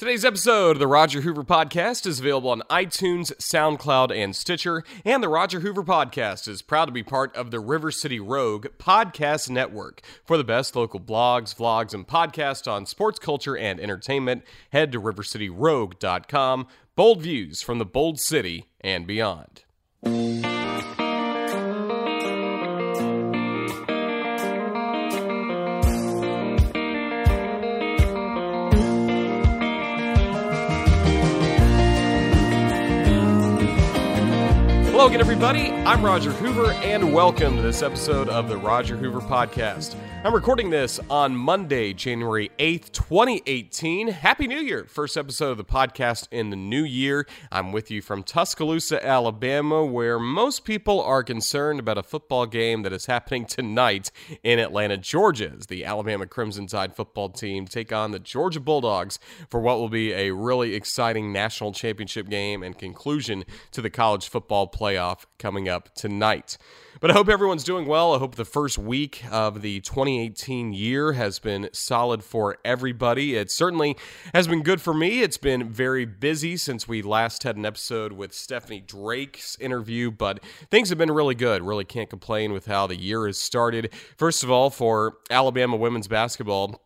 Today's episode of the Roger Hoover Podcast is available on iTunes, SoundCloud, and Stitcher. And the Roger Hoover Podcast is proud to be part of the River City Rogue Podcast Network. For the best local blogs, vlogs, and podcasts on sports culture and entertainment, head to rivercityrogue.com. Bold views from the bold city and beyond. Hello again, everybody. I'm Roger Hoover, and welcome to this episode of the Roger Hoover Podcast. I'm recording this on Monday, January 8th, 2018. Happy New Year! First episode of the podcast in the new year. I'm with you from Tuscaloosa, Alabama, where most people are concerned about a football game that is happening tonight in Atlanta, Georgia, as the Alabama Crimson Tide football team take on the Georgia Bulldogs for what will be a really exciting national championship game and conclusion to the college football playoff coming up tonight. But I hope everyone's doing well. I hope the first week of the 2018 year has been solid for everybody. It certainly has been good for me. It's been very busy since we last had an episode with Stephanie Drake's interview, but things have been really good. Really can't complain with how the year has started. First of all, for Alabama women's basketball,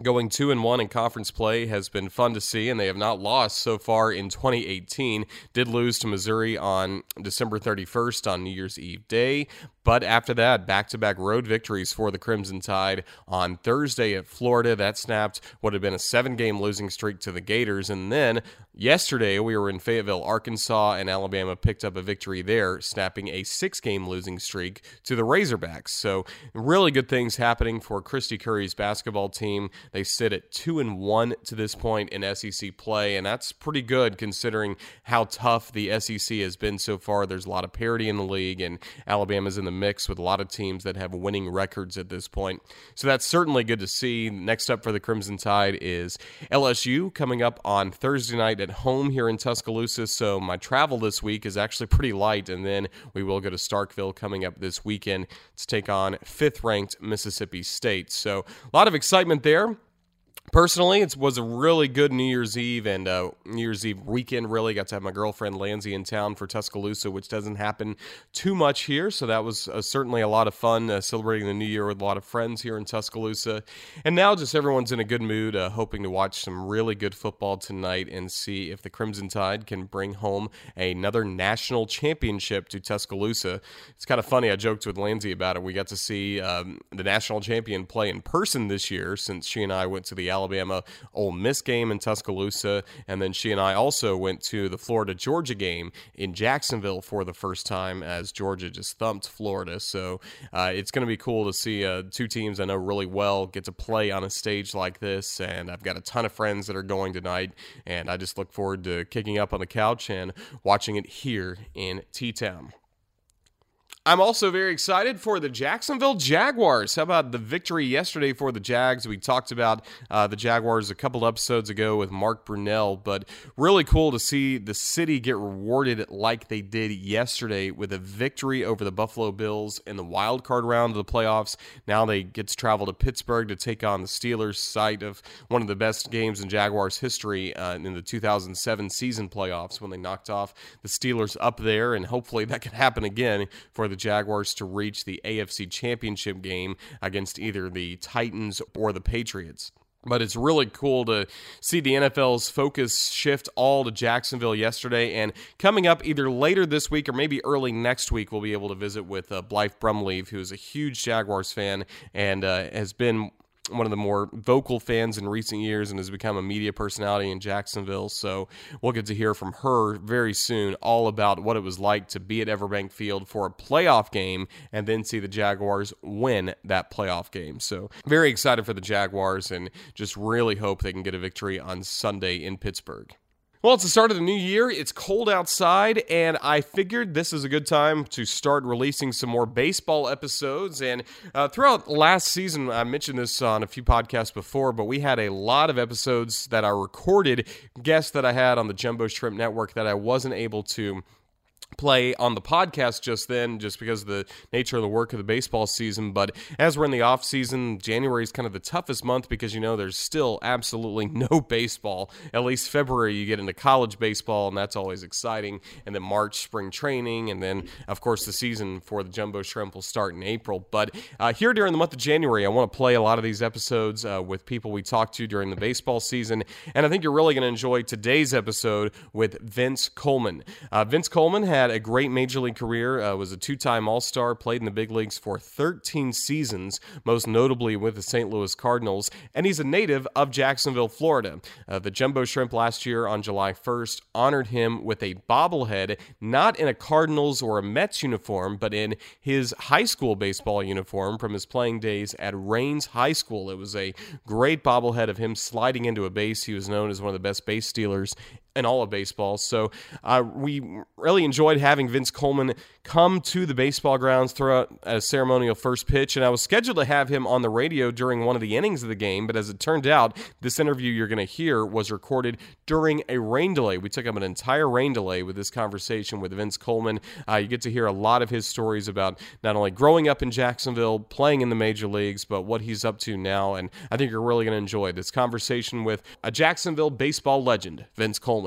Going two and one in conference play has been fun to see, and they have not lost so far in 2018. Did lose to Missouri on December 31st on New Year's Eve day, but after that, back to back road victories for the Crimson Tide on Thursday at Florida. That snapped what had been a seven game losing streak to the Gators. And then yesterday, we were in Fayetteville, Arkansas, and Alabama picked up a victory there, snapping a six game losing streak to the Razorbacks. So, really good things happening for Kristy Curry's basketball team. They sit at two and one to this point in SEC play, and that's pretty good considering how tough the SEC has been so far. There's a lot of parity in the league, and Alabama's in the mix with a lot of teams that have winning records at this point. So that's certainly good to see. Next up for the Crimson Tide is LSU coming up on Thursday night at home here in Tuscaloosa. So my travel this week is actually pretty light, and then we will go to Starkville coming up this weekend to take on fifth ranked Mississippi State. So a lot of excitement there. Personally, it was a really good New Year's Eve and uh, New Year's Eve weekend. Really got to have my girlfriend Lanzi in town for Tuscaloosa, which doesn't happen too much here. So that was uh, certainly a lot of fun uh, celebrating the New Year with a lot of friends here in Tuscaloosa. And now just everyone's in a good mood, uh, hoping to watch some really good football tonight and see if the Crimson Tide can bring home another national championship to Tuscaloosa. It's kind of funny. I joked with Lanzi about it. We got to see um, the national champion play in person this year since she and I went to the Alabama Ole Miss game in Tuscaloosa, and then she and I also went to the Florida Georgia game in Jacksonville for the first time as Georgia just thumped Florida. So uh, it's going to be cool to see uh, two teams I know really well get to play on a stage like this, and I've got a ton of friends that are going tonight, and I just look forward to kicking up on the couch and watching it here in T Town. I'm also very excited for the Jacksonville Jaguars. How about the victory yesterday for the Jags? We talked about uh, the Jaguars a couple episodes ago with Mark Brunell, but really cool to see the city get rewarded like they did yesterday with a victory over the Buffalo Bills in the wild card round of the playoffs. Now they get to travel to Pittsburgh to take on the Steelers, site of one of the best games in Jaguars history uh, in the 2007 season playoffs when they knocked off the Steelers up there, and hopefully that can happen again for the Jaguars to reach the AFC Championship game against either the Titans or the Patriots. But it's really cool to see the NFL's focus shift all to Jacksonville yesterday. And coming up either later this week or maybe early next week, we'll be able to visit with uh, Blythe Brumleve, who is a huge Jaguars fan and uh, has been one of the more vocal fans in recent years and has become a media personality in Jacksonville. So we'll get to hear from her very soon all about what it was like to be at Everbank Field for a playoff game and then see the Jaguars win that playoff game. So very excited for the Jaguars and just really hope they can get a victory on Sunday in Pittsburgh. Well, it's the start of the new year. It's cold outside, and I figured this is a good time to start releasing some more baseball episodes. And uh, throughout last season, I mentioned this on a few podcasts before, but we had a lot of episodes that I recorded, guests that I had on the Jumbo Shrimp Network that I wasn't able to play on the podcast just then just because of the nature of the work of the baseball season. But as we're in the off season january is kind of the toughest month because you know there's still absolutely no baseball. At least february you get into college baseball and that's always exciting. And then march spring training. And then of course the season for the jumbo shrimp will start in april. But uh, here during the month of january i want to play a lot of these episodes uh, with people we talked to during the baseball season. And i think you're really going to enjoy today's episode with vince coleman. Uh, vince coleman had had a great major league career, uh, was a two time All Star, played in the big leagues for 13 seasons, most notably with the St. Louis Cardinals, and he's a native of Jacksonville, Florida. Uh, the Jumbo Shrimp last year on July 1st honored him with a bobblehead, not in a Cardinals or a Mets uniform, but in his high school baseball uniform from his playing days at Raines High School. It was a great bobblehead of him sliding into a base. He was known as one of the best base stealers in all of baseball. So uh, we really enjoyed having Vince Coleman come to the baseball grounds, throw out a ceremonial first pitch, and I was scheduled to have him on the radio during one of the innings of the game. But as it turned out, this interview you're going to hear was recorded during a rain delay. We took up an entire rain delay with this conversation with Vince Coleman. Uh, you get to hear a lot of his stories about not only growing up in Jacksonville, playing in the major leagues, but what he's up to now. And I think you're really going to enjoy this conversation with a Jacksonville baseball legend, Vince Coleman.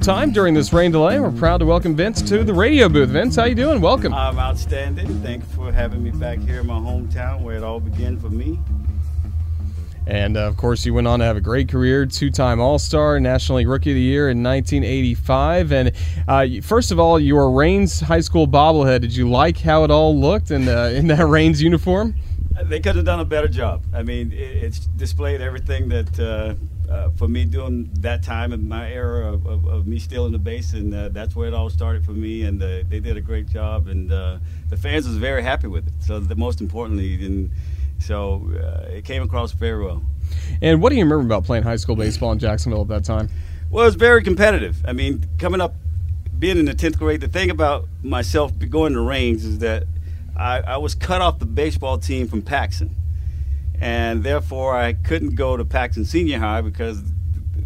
Some time during this rain delay. We're proud to welcome Vince to the radio booth. Vince, how you doing? Welcome. I'm outstanding. Thank you for having me back here in my hometown where it all began for me. And uh, of course, you went on to have a great career, two time All Star, National League Rookie of the Year in 1985. And uh, first of all, your Raines High School bobblehead, did you like how it all looked in, uh, in that Raines uniform? They could have done a better job. I mean, it's displayed everything that. Uh, uh, for me doing that time in my era of, of, of me stealing the base, and uh, that's where it all started for me. And uh, they did a great job, and uh, the fans was very happy with it. So the most importantly, and so uh, it came across very well. And what do you remember about playing high school baseball in Jacksonville at that time? Well, it was very competitive. I mean, coming up, being in the 10th grade, the thing about myself going to Raines is that I, I was cut off the baseball team from Paxson. And therefore, I couldn't go to Paxton Senior High because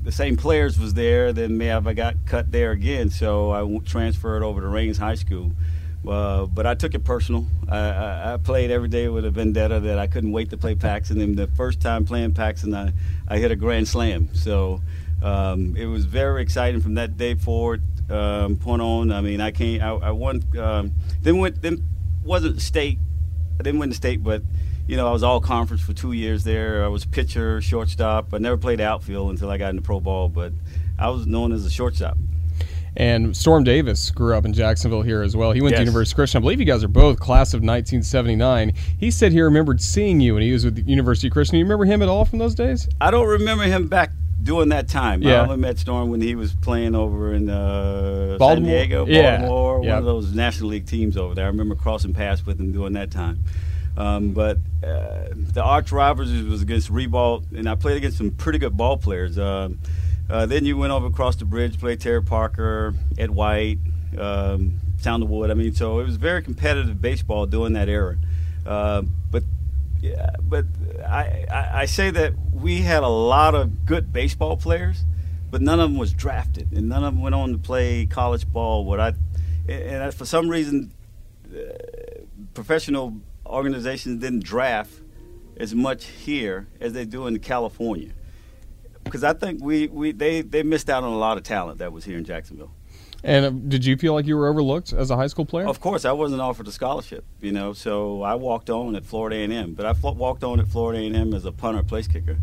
the same players was there. Then maybe I got cut there again, so I transferred over to Raines High School. Uh, but I took it personal. I, I, I, played every day with a vendetta that I couldn't wait to play Paxton. And the first time playing Paxton, I, I hit a grand slam. So um, it was very exciting from that day forward. Um, point on. I mean, I can't. I, I won. Um, then went. Then wasn't state. I didn't win the state, but you know, I was all conference for two years there. I was pitcher, shortstop. I never played outfield until I got into pro ball, but I was known as a shortstop. And Storm Davis grew up in Jacksonville here as well. He went yes. to University Christian. I believe you guys are both class of 1979. He said he remembered seeing you when he was with University Christian. Do You remember him at all from those days? I don't remember him back during that time. Yeah. I only met Storm when he was playing over in uh, Baltimore? San Diego, Baltimore, yeah. one of those National League teams over there. I remember crossing paths with him during that time. Um, but uh, the arch rivals was against Ribault, and I played against some pretty good ball players. Um, uh, then you went over across the bridge, played Terry Parker, Ed White, um, Wood. I mean, so it was very competitive baseball during that era. Uh, but yeah, but I, I, I say that we had a lot of good baseball players, but none of them was drafted, and none of them went on to play college ball. What I and I, for some reason, uh, professional organizations didn't draft as much here as they do in California because I think we, we they, they missed out on a lot of talent that was here in Jacksonville. And uh, did you feel like you were overlooked as a high school player? Of course, I wasn't offered a scholarship, you know. So I walked on at Florida A&M, but I walked on at Florida A&M as a punter, place kicker,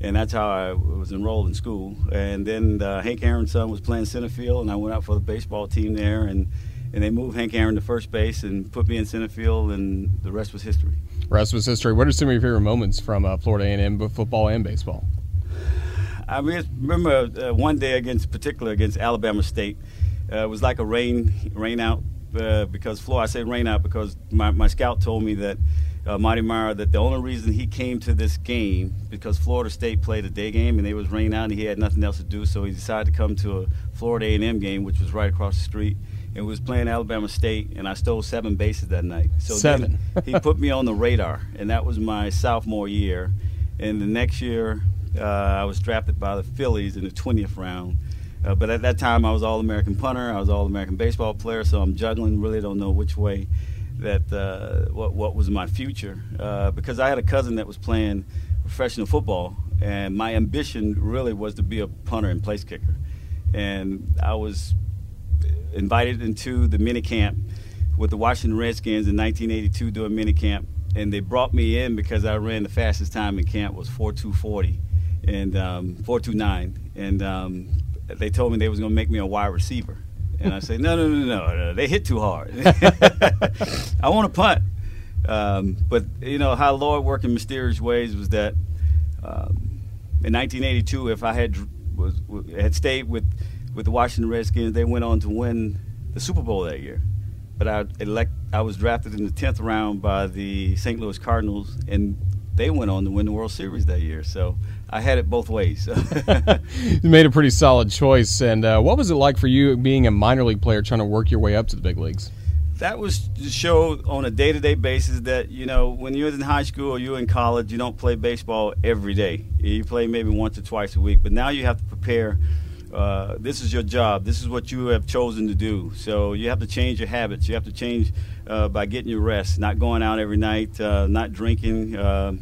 and that's how I was enrolled in school. And then uh, Hank Aaron's son was playing center field, and I went out for the baseball team there, and and they moved Hank Aaron to first base and put me in center field, and the rest was history. Rest was history. What are some of your favorite moments from uh, Florida A&M, both football and baseball? I remember uh, one day against, particular against Alabama State. Uh, it was like a rain rain out uh, because Florida. I say rain out because my, my scout told me that uh, Marty Meyer that the only reason he came to this game because Florida State played a day game and it was rain out and he had nothing else to do, so he decided to come to a Florida A&M game, which was right across the street. And was playing Alabama State, and I stole seven bases that night. So seven. he put me on the radar, and that was my sophomore year. And the next year, uh, I was drafted by the Phillies in the 20th round. Uh, but at that time, I was All American punter. I was All American baseball player. So I'm juggling. Really don't know which way that uh, what what was my future uh, because I had a cousin that was playing professional football, and my ambition really was to be a punter and place kicker. And I was invited into the mini camp with the Washington Redskins in 1982 doing mini camp, and they brought me in because I ran the fastest time in camp was 4240 and um, 429, and um, they told me they was going to make me a wide receiver. And I said, no, no, no, no, no, they hit too hard. I want to punt. Um, but, you know, how Lord worked in mysterious ways was that um, in 1982, if I had was had stayed with, with the Washington Redskins, they went on to win the Super Bowl that year. But I elect I was drafted in the 10th round by the St. Louis Cardinals, and they went on to win the World Series that year. So I had it both ways. you made a pretty solid choice. And uh, what was it like for you being a minor league player trying to work your way up to the big leagues? That was to show on a day to day basis that, you know, when you're in high school or you're in college, you don't play baseball every day. You play maybe once or twice a week. But now you have to prepare. Uh, this is your job. This is what you have chosen to do. So you have to change your habits. You have to change uh, by getting your rest, not going out every night, uh, not drinking. Uh,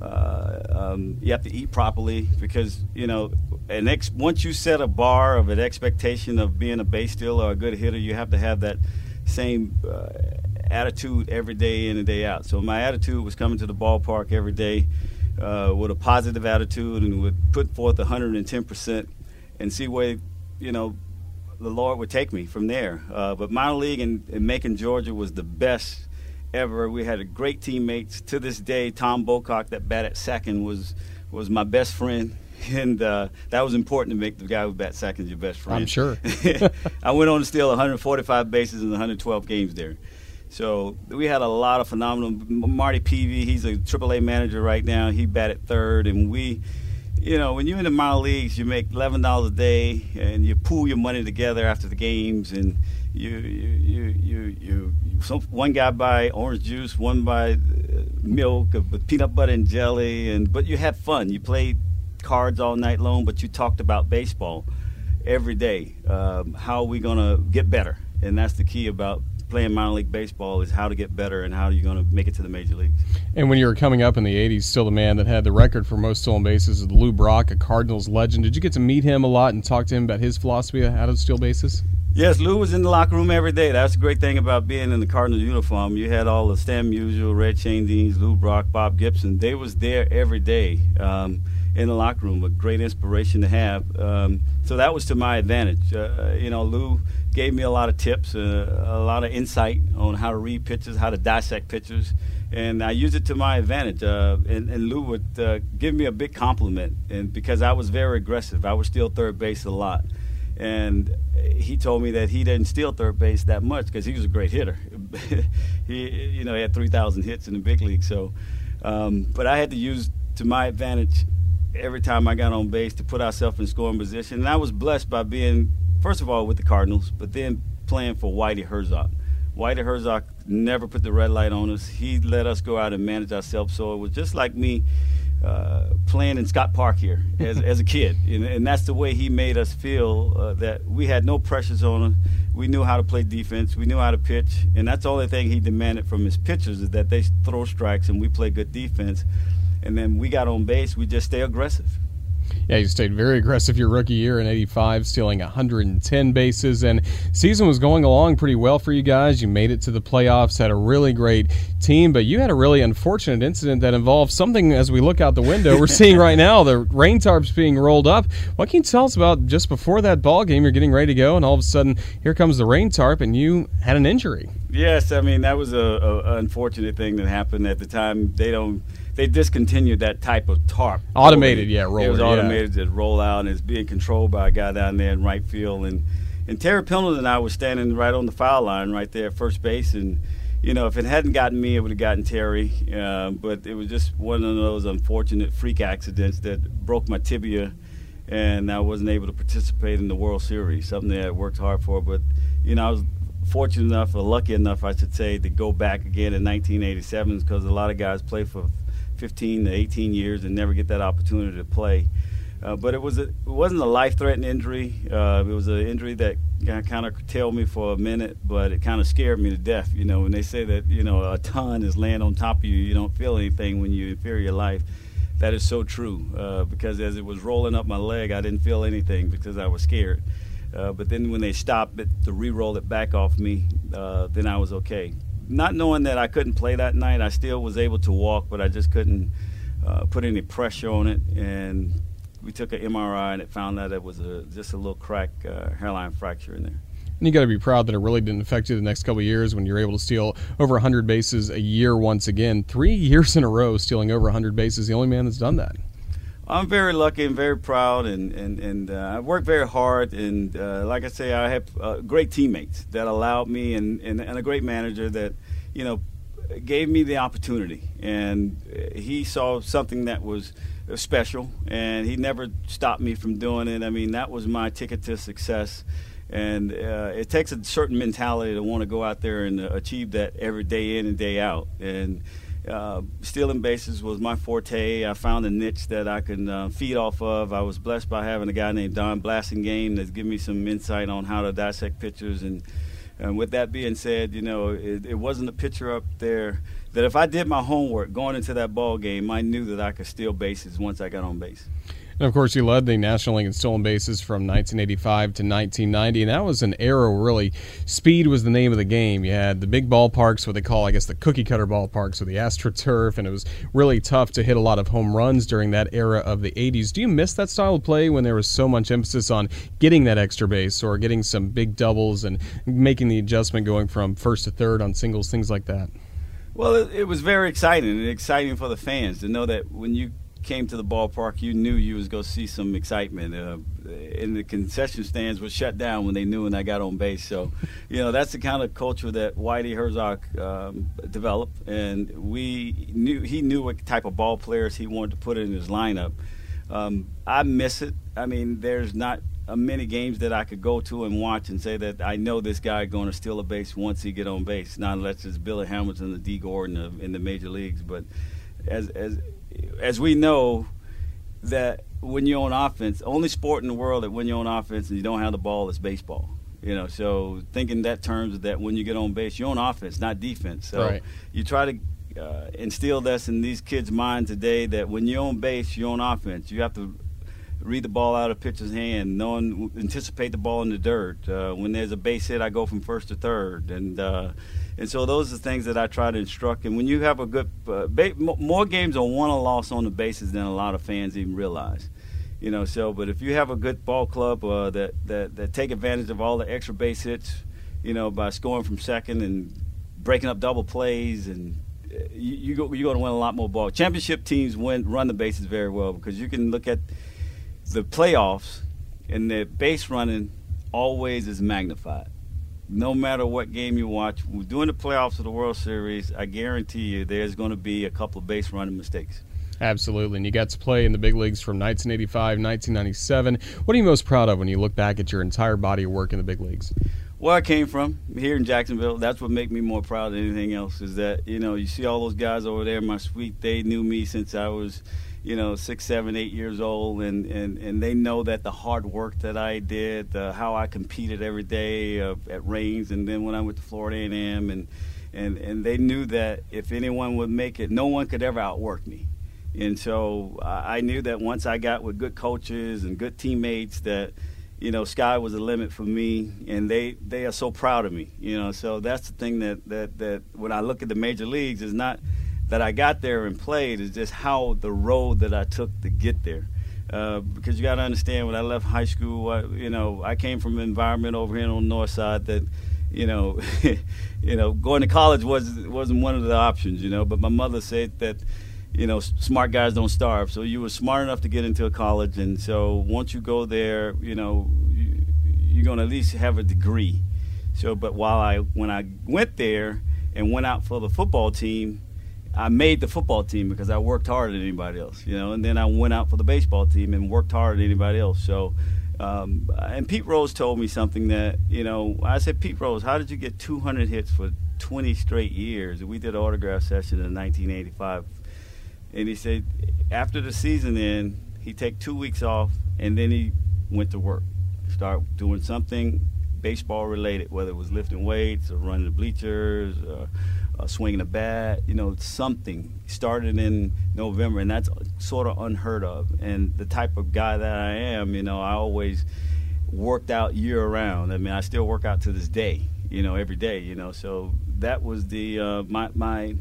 uh, um, you have to eat properly because you know an ex- once you set a bar of an expectation of being a base stealer or a good hitter, you have to have that same attitude every day in and day out. So my attitude was coming to the ballpark every day with a positive attitude and would put forth 110 percent and see where you know the Lord would take me from there. Uh, but minor league in, in Macon, Georgia, was the best ever. We had a great teammates. To this day, Tom Bocock, that bat at second, was was my best friend. And uh, that was important to make the guy who bat second your best friend. I'm sure. I went on to steal 145 bases in 112 games there. So we had a lot of phenomenal. Marty Peavy, he's a AAA manager right now. He batted third, and we, you know, when you're in the minor leagues, you make eleven dollars a day, and you pool your money together after the games, and you you you you, you some, one guy buy orange juice, one buy uh, milk with peanut butter and jelly, and but you had fun. You played cards all night long, but you talked about baseball every day. Um, how are we gonna get better? And that's the key about playing minor league baseball is how to get better and how you're you going to make it to the major leagues. And when you were coming up in the 80s, still the man that had the record for most stolen bases is Lou Brock, a Cardinals legend. Did you get to meet him a lot and talk to him about his philosophy of how to steal bases? Yes, Lou was in the locker room every day. That's the great thing about being in the Cardinals uniform. You had all the Stan Musial, Red Schoendienst, Lou Brock, Bob Gibson. They was there every day um, in the locker room. A great inspiration to have. Um, so that was to my advantage. Uh, you know, Lou gave me a lot of tips, uh, a lot of insight on how to read pitches, how to dissect pitches, and I used it to my advantage. Uh, and, and, Lou would uh, give me a big compliment, and because I was very aggressive, I would steal third base a lot and he told me that he didn't steal third base that much because he was a great hitter. he, you know, he had 3,000 hits in the big league. So, um, but I had to use to my advantage every time I got on base to put ourselves in scoring position. And I was blessed by being, first of all, with the Cardinals, but then playing for Whitey Herzog. Whitey Herzog never put the red light on us. He let us go out and manage ourselves. So it was just like me uh, playing in Scott Park here as, as a kid, and, and, that's the way he made us feel uh, that we had no pressures on us. We knew how to play defense. We knew how to pitch, and that's the only thing he demanded from his pitchers is that they throw strikes and we play good defense. And then we got on base. We just stay aggressive. Yeah, you stayed very aggressive your rookie year in 85, stealing 110 bases, and season was going along pretty well for you guys. You made it to the playoffs, had a really great team, but you had a really unfortunate incident that involved something as we look out the window. We're seeing right now the rain tarps being rolled up. What can you tell us about just before that ball game? You're getting ready to go, and all of a sudden, here comes the rain tarp, and you had an injury. Yes, I mean, that was a, a unfortunate thing that happened at the time. They don't they discontinued that type of tarp. Automated, yeah, roller. It was automated yeah. to roll out, and it's being controlled by a guy down there in right field. And and Terry Pendleton and I was standing right on the foul line, right there at first base, and you know, if it hadn't gotten me, it would have gotten Terry. Uh, but it was just one of those unfortunate freak accidents that broke my tibia, and I wasn't able to participate in the World Series. Something that I worked hard for, but you know, I was fortunate enough, or lucky enough, I should say, to go back again in 1987 because a lot of guys play for 15 to 18 years and never get that opportunity to play. Uh, but it was a, it wasn't a life-threatening injury. Uh, it was an injury that kind of curtailed me for a minute, but it kind of scared me to death. You know, when they say that you know a ton is laying on top of you, you don't feel anything when you fear your life. That is so true uh, because as it was rolling up my leg, I didn't feel anything because I was scared. Uh, but then when they stopped it to re-roll it back off me, uh, then I was okay. Not knowing that I couldn't play that night, I still was able to walk, but I just couldn't uh, put any pressure on it and we took an MRI and it found that it was a, just a little crack uh, hairline fracture in there. And you got to be proud that it really didn't affect you the next couple years when you're able to steal over 100 bases a year once again. Three years in a row stealing over 100 bases. The only man that's done that. I'm very lucky and very proud, and and and uh, I work very hard. And uh, like I say, I have uh, great teammates that allowed me, and, and and a great manager that, you know, gave me the opportunity. And he saw something that was special, and he never stopped me from doing it. I mean, that was my ticket to success. And uh, it takes a certain mentality to want to go out there and uh, achieve that every day in and day out. And uh, stealing bases was my forte. I found a niche that I can uh, feed off of. I was blessed by having a guy named Don Blasingame that's given me some insight on how to dissect pitchers. And, and with that being said, you know, it, it wasn't a pitcher up there that if I did my homework going into that ball game, I knew that I could steal bases once I got on base. And of course, you led the National League in stolen bases from 1985 to 1990, and that was an era really speed was the name of the game. You had the big ballparks, what they call, I guess, the cookie cutter ballparks, with the AstroTurf, and it was really tough to hit a lot of home runs during that era of the 80s. Do you miss that style of play when there was so much emphasis on getting that extra base or getting some big doubles and making the adjustment going from first to third on singles, things like that? Well, it, it, was very exciting and exciting for the fans to know that when you came to the ballpark, you knew you was going to see some excitement. Uh, and the concession stands were shut down when they knew when I got on base. So, you know, that's the kind of culture that Whitey Herzog um, developed, and we knew he knew what type of ball players he wanted to put in his lineup. Um, I miss it. I mean, there's not many games that I could go to and watch and say that I know this guy going to steal a base once he get on base. Not unless it's Billy Hamilton, the Dee Gordon of, in the major leagues, but as as as we know that when you're on offense, only sport in the world that when you're on offense and you don't have the ball is baseball. You know, so thinking that terms that when you get on base, you're on offense, not defense. So right. you try to uh, instill this in these kids' minds today that when you're on base, you're on offense. You have to read the ball out of pitcher's hand, knowing anticipate the ball in the dirt. Uh, when there's a base hit, I go from first to third, and uh, and so those are things that I try to instruct. And when you have a good, uh, ba- more games are won or lost on the bases than a lot of fans even realize. You know, so but if you have a good ball club uh, that, that that take advantage of all the extra base hits, you know, by scoring from second and breaking up double plays and uh, you, you go, you're going to win a lot more ball. Championship teams win run the bases very well because you can look at the playoffs and the base running always is magnified. No matter what game you watch, during the playoffs of the World Series, I guarantee you there's going to be a couple of base running mistakes. Absolutely. And you got to play in the big leagues from 1985, 1997. What are you most proud of when you look back at your entire body of work in the big leagues? Where I came from, here in Jacksonville, that's what makes me more proud than anything else. Is that you know you see all those guys over there in my suite. They knew me since I was you know, six, seven, eight years old, and, and, and they know that the hard work that I did, uh, how I competed every day uh, at Raines, and then when I went to Florida A&M, and, and, and they knew that if anyone would make it, no one could ever outwork me. And so I knew that once I got with good coaches and good teammates that, you know, sky was the limit for me, and they, they are so proud of me, you know. So that's the thing that, that, that when I look at the major leagues is not – that I got there and played is just how the road that I took to get there. Uh, because you got to understand, when I left high school, I, you know, I came from an environment over here on the north side that, you know, you know, going to college was wasn't one of the options, you know. But my mother said that, you know, smart guys don't starve. So you were smart enough to get into a college, and so once you go there, you know, you, you're gonna at least have a degree. So, but while I when I went there and went out for the football team, I made the football team because I worked harder than anybody else, you know. And then I went out for the baseball team and worked harder than anybody else. So Um, and Pete Rose told me something that you know. I said, Pete Rose, how did you get 200 hits for 20 straight years? We did an autograph session in 1985, and he said after the season end, he take two weeks off, and then he went to work, start doing something baseball related, whether it was lifting weights or running the bleachers. Or, uh, swinging a bat, you know, something started in November, and that's sort of unheard of. And the type of guy that I am, you know, I always worked out year round. I mean, I still work out to this day, you know, every day, you know. So that was the uh, my my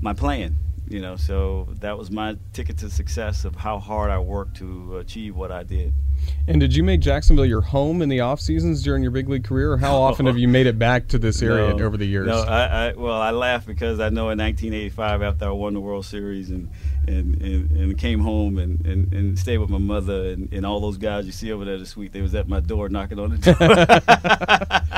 my plan, you know. So that was my ticket to success of how hard I worked to achieve what I did. And did you make Jacksonville your home in the off seasons during your big league career, or how often have you made it back to this area no, over the years? No, I, I, well, I laugh because I know in 1985 after I won the World Series and and, and, and came home and, and, and stayed with my mother and, and all those guys you see over there the suite, they was at my door knocking on the door.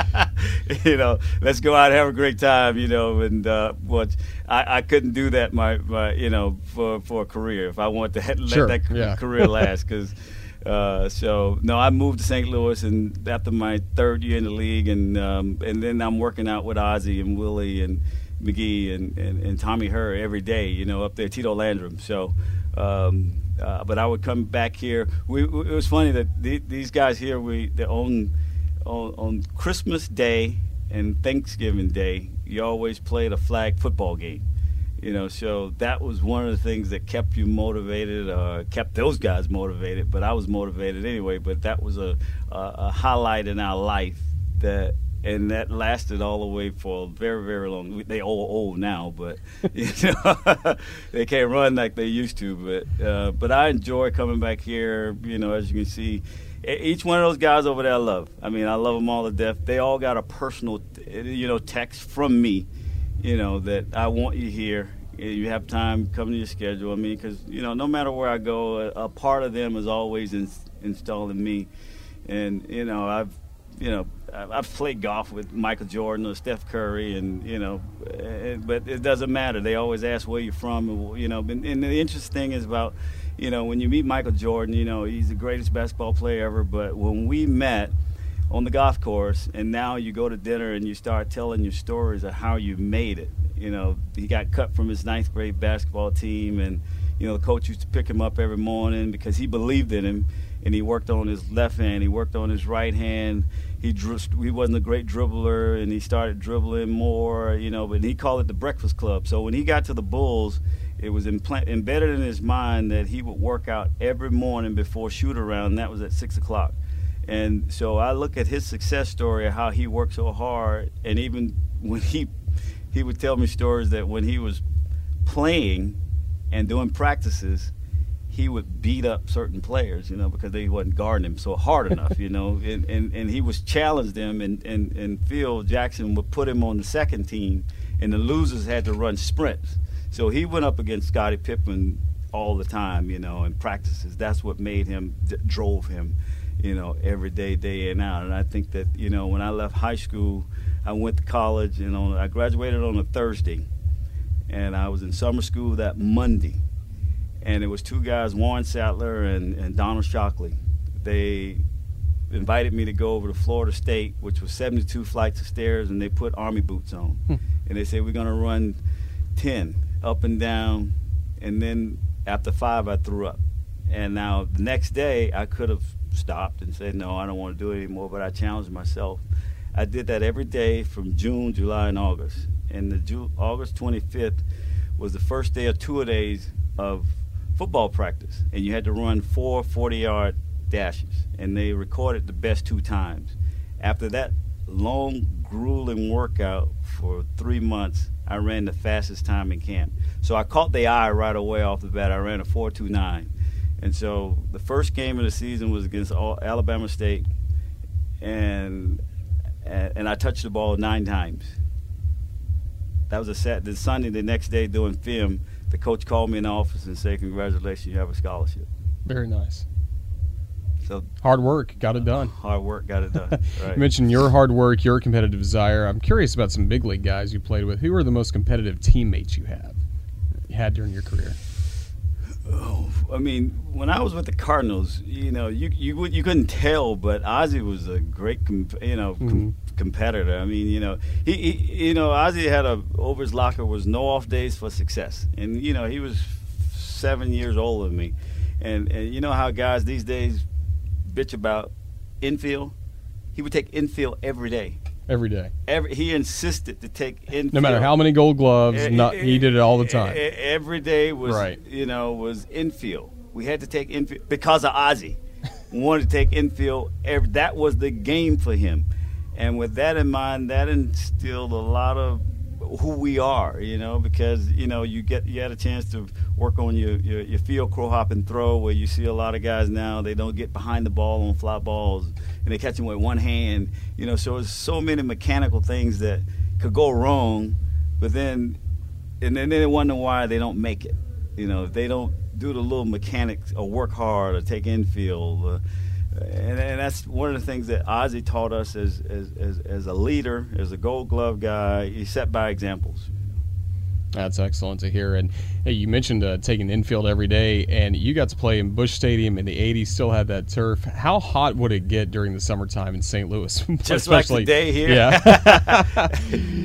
you know, let's go out and have a great time, you know, and uh, what I, I couldn't do that my, my you know for for a career if I want to let sure, that yeah. career last because. Uh, so no, I moved to St. Louis, and after my third year in the league, and um, and then I'm working out with Ozzie and Willie and McGee and, and, and Tommy Herr every day, you know, up there, Tito Landrum. So, um, uh, but I would come back here. We, it was funny that the, these guys here, we they own on, on Christmas Day and Thanksgiving Day, you always played a flag football game. You know so that was one of the things that kept you motivated uh, kept those guys motivated but i was motivated anyway but that was a, a, a, highlight in our life that and that lasted all the way for a very very long they all old now but you know they can't run like they used to but uh, but i enjoy coming back here you know as you can see each one of those guys over there i love i mean i love them all to death they all got a personal eh, you know text from me you know, that I want you here. Eh, you have time, come to your schedule. I mean, because, you know, no matter where I go, a, a part of them is always in, installed in me. And, you know, I've, you know, I've played golf with Michael Jordan or Steph Curry, and you know, eh, eh but it doesn't matter. They always ask where you're from, you know. And, and the interesting thing is about, you know, when you meet Michael Jordan, you know, he's the greatest basketball player ever. But when we met, on the golf course, and now you go to dinner and you start telling your stories of how you made it. You know, he got cut from his ninth grade basketball team, and you know the coach used to pick him up every morning because he believed in him, and he worked on his left hand, he worked on his right hand. He he wasn't a great dribbler, and he started dribbling more. You know, but he called it the Breakfast Club. So when he got to the Bulls, it was impl- embedded in his mind that he would work out every morning before shoot around. And that was at six o'clock. And so I look at his success story, how he worked so hard, and even when he he would tell me stories that when he was playing and doing practices, he would beat up certain players, you know, because they wasn't guarding him so hard enough, you know, and, and, and he was challenged them, and, and, and Phil Jackson would put him on the second team, and the losers had to run sprints. So he went up against Scottie Pippen all the time, you know, in practices. That's what made him, drove him you know, every day, day in and out. And I think that, you know, when I left high school, I went to college and on, I graduated on a Thursday. And I was in summer school that Monday. And it was two guys, Warren Sattler and, and Donald Shockley. They invited me to go over to Florida State, which was 72 flights of stairs, and they put army boots on. Hmm. And they said, We're going to run 10 up and down. And then after five, I threw up. And now the next day, I could have stopped and said, no, I don't want to do it anymore, but I challenged myself. I did that every day from June, July, and August. And the Ju- August 25th was the first day of two days of football practice. And you had to run four 40 yard dashes. And they recorded the best two times. After that long, grueling workout for three months, I ran the fastest time in camp. So I caught the eye right away off the bat. I ran a 4.29. And so the first game of the season was against Alabama State, and and I touched the ball nine times. That was a set. The Sunday, the next day, doing film, the coach called me in the office and said, "Congratulations, you have a scholarship." Very nice. So hard work got it done. Hard work got it done. Right. you mentioned your hard work, your competitive desire. I'm curious about some big league guys you played with. Who were the most competitive teammates you have you had during your career? Oh, I mean, when I was with the Cardinals, you know, you you you couldn't tell, but Ozzie was a great, comp- you know, com- mm-hmm. competitor. I mean, you know, he, he, you know, Ozzie had a over his locker was no off days for success, and you know, he was seven years older than me, and and you know how guys these days bitch about infield. He would take infield every day every day. Every he insisted to take infield. No matter how many gold gloves, it, not, he did it all the eh, time. Eh, every day was right. you know was infield. We had to take infield because of Ozzie. wanted to take infield. Every, that was the game for him, and with that in mind, that instilled a lot of who we are, you know, because you know you get you had a chance to work on your, your, your field crow hop and throw, where you see a lot of guys now they don't get behind the ball on fly balls and they catch them with one hand, you know. So it's so many mechanical things that could go wrong, but then and then they wonder why they don't make it, you know, if they don't do the little mechanics or work hard or take infield. Uh, and, and, that's one of the things that Ozzie taught us as, as, as, as a leader, as a gold glove guy. He set by examples. That's excellent to hear. And hey, you mentioned uh, taking infield every day, and you got to play in Busch Stadium in the 80s, still had that turf. How hot would it get during the summertime in St. Louis? Just Especially, like today here. Yeah.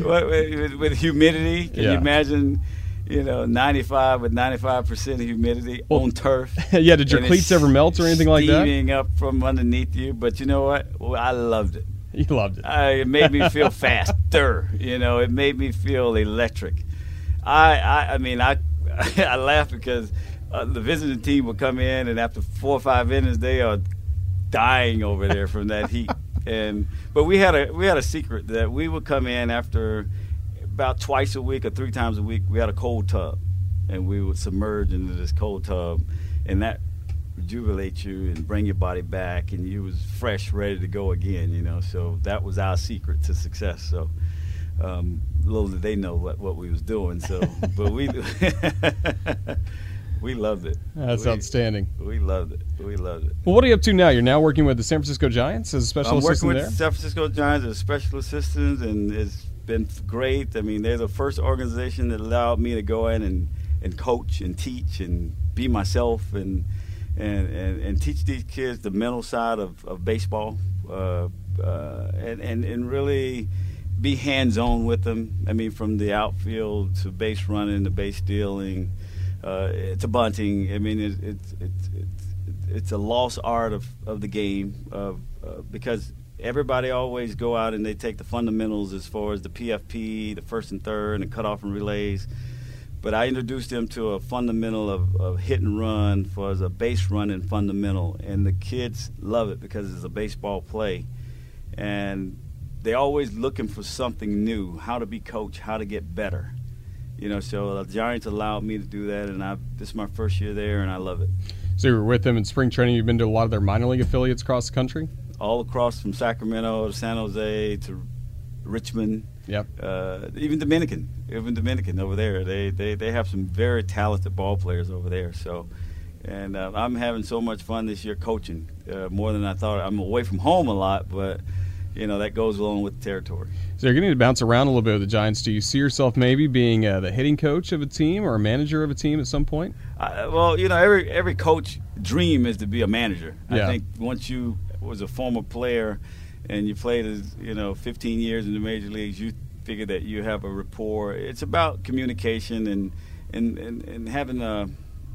with, with, humidity, can yeah. you imagine – you know, 95 with 95% humidity well, on turf. yeah, did your cleats ever melt or anything like that? Steaming up from underneath you. But you know what? Well, I loved it. You loved it. I, it made me feel faster. You know, it made me feel electric. I, I, I mean, I, I laugh because uh, the visiting team would come in, and after four or five innings, they are dying over there from that heat. And but we had a we had a secret that we would come in after about twice a week or three times a week, we had a cold tub, and we would submerge into this cold tub, and that rejuvenate you and bring your body back, and you was fresh, ready to go again. You know, so that was our secret to success. So. Um, little did they know what, what we was doing. So, but we we loved it. That's we, outstanding. We loved it. We loved it. Well, what are you up to now? You're now working with the San Francisco Giants as a special I'm assistant working with the San Francisco Giants as a special assistant, and it's been great. I mean, they're the first organization that allowed me to go in and, and coach and teach and be myself and and, and, and teach these kids the mental side of, of baseball uh, uh, and, and, and really be hands on with them. I mean, from the outfield to base running to base stealing uh, to bunting. I mean, it, it, it, it, it's a lost art of, of the game uh, because everybody always go out and they take the fundamentals as far as the PFP, the first and third, and the cutoff and relays. But I introduced them to a fundamental of, of hit and run for as a base running fundamental, and the kids love it because it's a baseball play, and they're always looking for something new, how to be coached, how to get better. You know, so the Giants allowed me to do that, and I this is my first year there, and I love it. So you were with them in spring training. You've been to a lot of their minor league affiliates across the country all across from Sacramento to San Jose to Richmond. Yep. Uh, even Dominican, even Dominican over there. They, they they have some very talented ball players over there. So, and uh, I'm having so much fun this year coaching uh, more than I thought. I'm away from home a lot, but you know that goes along with the territory. So you're going to bounce around a little bit with the Giants. Do you see yourself maybe being uh, the hitting coach of a team or a manager of a team at some point? Uh, well, you know, every every coach dream is to be a manager. Yeah. I think once you was a former player and you played as you know 15 years in the major leagues, you figure that you have a rapport. It's about communication and and and, and having a,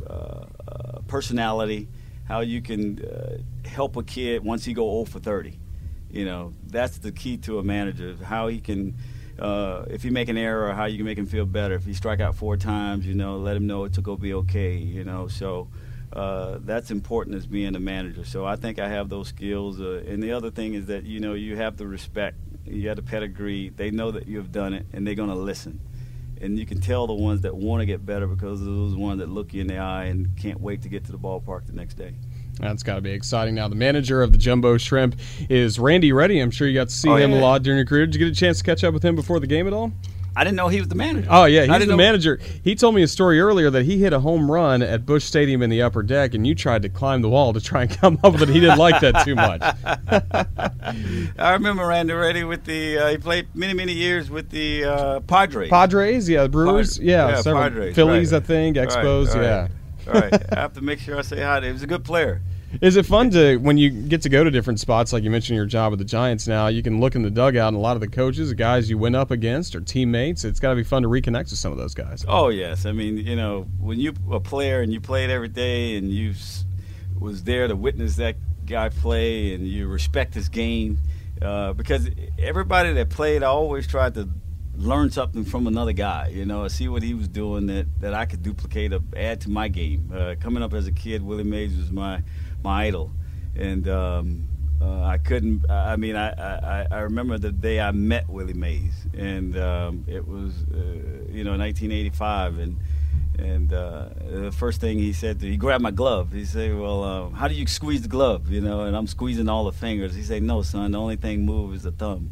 a, personality. How you can uh, help a kid once he go old for 30. You know that's the key to a manager. How he can. Uh, if you make an error, how you can make him feel better. If he strike out four times, you know, let him know it's going to be okay. You know, so uh, that's important as being a manager. So I think I have those skills. Uh, and the other thing is that you know you have the respect, you have the pedigree. They know that you have done it, and they're going to listen. And you can tell the ones that want to get better because those ones that look you in the eye and can't wait to get to the ballpark the next day. That's got to be exciting. Now, the manager of the Jumbo Shrimp is Randy Ready. I'm sure you got to see oh, him yeah. a lot during your career. Did you get a chance to catch up with him before the game at all? I didn't know he was the manager. Oh yeah, he's the know. manager. He told me a story earlier that he hit a home run at Busch Stadium in the upper deck, and you tried to climb the wall to try and come up with it. He didn't like that too much. I remember Randy Ready with the. Uh, he played many many years with the uh, Padres. Padres, yeah, Brewers, yeah, yeah Padres, Phillies, right. I think, Expos, right, yeah. right. I have to make sure I say hi to him. He was a good player. Is it fun to when you get to go to different spots, like you mentioned your job with the Giants? Now you can look in the dugout, and a lot of the coaches, the guys you went up against, or teammates. It's got to be fun to reconnect with some of those guys. Oh yes, I mean you know when you a player and you played every day and you was there to witness that guy play and you respect his game uh, because everybody that played, I always tried to learn something from another guy, you know, see what he was doing that, that I could duplicate or add to my game. Uh, coming up as a kid, Willie Mays was my my idol, and um, uh, I couldn't. I mean, I, I, I remember the day I met Willie Mays, and um, it was uh, you know 1985, and and uh, the first thing he said, to, he grabbed my glove. He said, "Well, uh, how do you squeeze the glove?" You know, and I'm squeezing all the fingers. He said, "No, son, the only thing move is the thumb."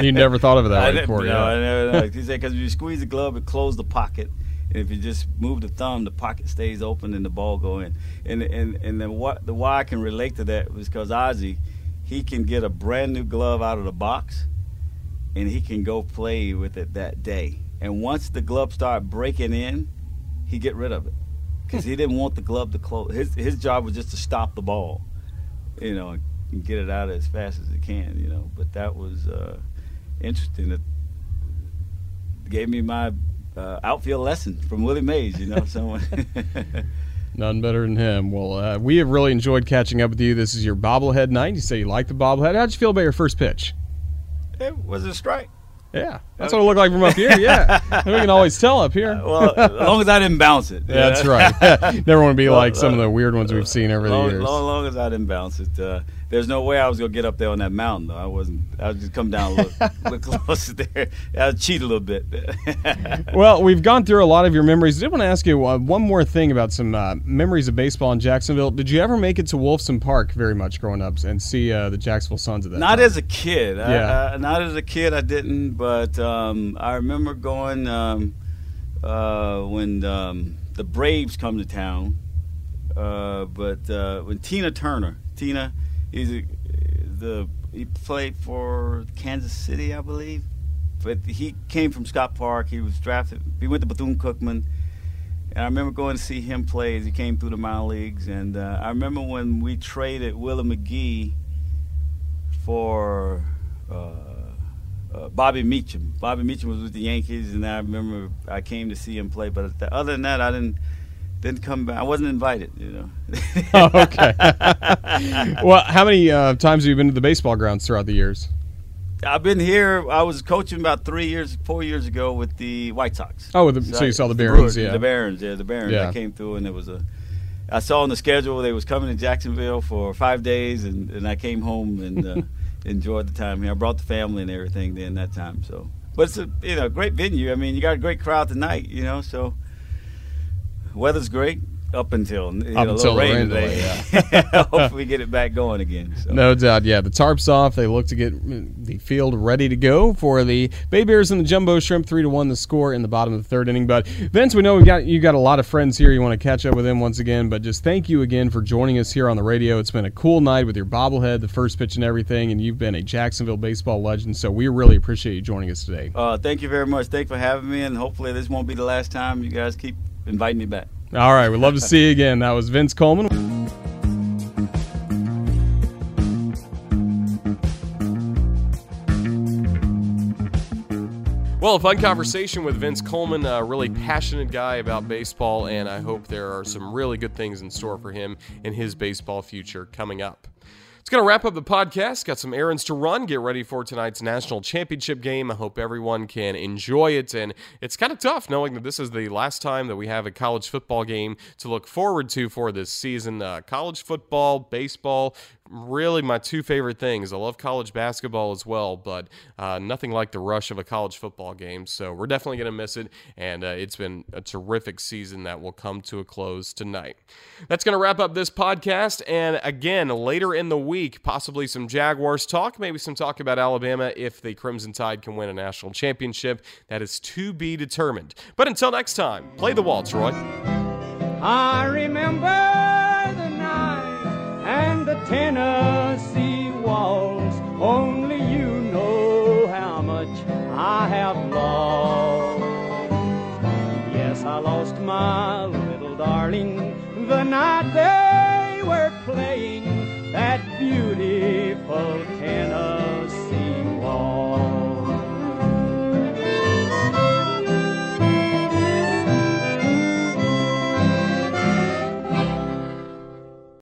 you never thought of it that way before, no, yeah? I never. No. He said, "Because if you squeeze the glove, it closes the pocket." If you just move the thumb, the pocket stays open and the ball go in. And and and then what the why I can relate to that was because Ozzie, he can get a brand new glove out of the box, and he can go play with it that day. And once the glove start breaking in, he get rid of it because he didn't want the glove to close. His his job was just to stop the ball, you know, and get it out as fast as it can, you know. But that was uh, interesting. It gave me my uh, outfield lesson from Willie Mays. You know, someone. None better than him. Well, uh, we have really enjoyed catching up with you. This is your bobblehead night. You say you like the bobblehead. How'd you feel about your first pitch? It was a strike. Yeah, that's what it looked like from up here. Yeah, we can always tell up here. well, as long as I didn't bounce it. Yeah, that's right. Never want to be like some of the weird ones we've seen over long, the years. Long, long as I didn't bounce it. There's no way I was gonna get up there on that mountain. Though I wasn't. I would just come down, look, look closer there. I'd cheat a little bit. well, we've gone through a lot of your memories. I did want to ask you uh, one more thing about some uh, memories of baseball in Jacksonville. Did you ever make it to Wolfson Park very much growing up and see uh, the Jacksonville Suns at that? Not time? as a kid. Yeah. I, not as a kid. I didn't. But um, I remember going um, uh, when um, the Braves come to town. Uh, but uh, when Tina Turner, Tina He's a, the he played for Kansas City, I believe. But he came from Scott Park. He was drafted. He went to Bethune Cookman. And I remember going to see him play as he came through the minor leagues. And uh, I remember when we traded Willie McGee for uh, uh, Bobby Meacham. Bobby Meacham was with the Yankees, and I remember I came to see him play. But other than that, I didn't didn't come back. I wasn't invited, you know. oh, okay. well, how many uh, times have you been to the baseball grounds throughout the years? I've been here. I was coaching about three years, four years ago with the White Sox. Oh, the, so, so, you saw the Barons, the yeah. The Barons, yeah, the Barons. Yeah. I came through, and it was a. I saw on the schedule they was coming to Jacksonville for five days, and, and I came home and uh, enjoyed the time here. I brought the family and everything then that time. So, but it's a you know great venue. I mean, you got a great crowd tonight, you know. So weather's great up until you up know, until rain, today. Yeah. Hopefully, we get it back going again. So. No doubt. Yeah, the tarps off. They look to get the field ready to go for the Bay Bears and the Jumbo Shrimp. Three to one, the score in the bottom of the third inning. But Vince, we know we got you got a lot of friends here. You want to catch up with them once again. But just thank you again for joining us here on the radio. It's been a cool night with your bobblehead, the first pitch, and everything. And you've been a Jacksonville baseball legend. So we really appreciate you joining us today. Uh, thank you very much. Thanks for having me, and hopefully this won't be the last time. You guys keep inviting me back. All right, we'd love to see you again. That was Vince Coleman. Well, a fun conversation with Vince Coleman, a really passionate guy about baseball, and I hope there are some really good things in store for him in his baseball future coming up. Going to wrap up the podcast. Got some errands to run. Get ready for tonight's national championship game. I hope everyone can enjoy it. And it's kind of tough knowing that this is the last time that we have a college football game to look forward to for this season. Uh, college football, baseball, really my two favorite things. I love college basketball as well, but uh, nothing like the rush of a college football game. So we're definitely going to miss it, and uh, it's been a terrific season that will come to a close tonight. That's going to wrap up this podcast, and again, later in the week, possibly some Jaguars talk, maybe some talk about Alabama if the Crimson Tide can win a national championship. That is to be determined. But until next time, play the waltz, Roy. I remember Tennessee Waltz. Only you know how much I have lost. Yes, I lost my little darling the night that.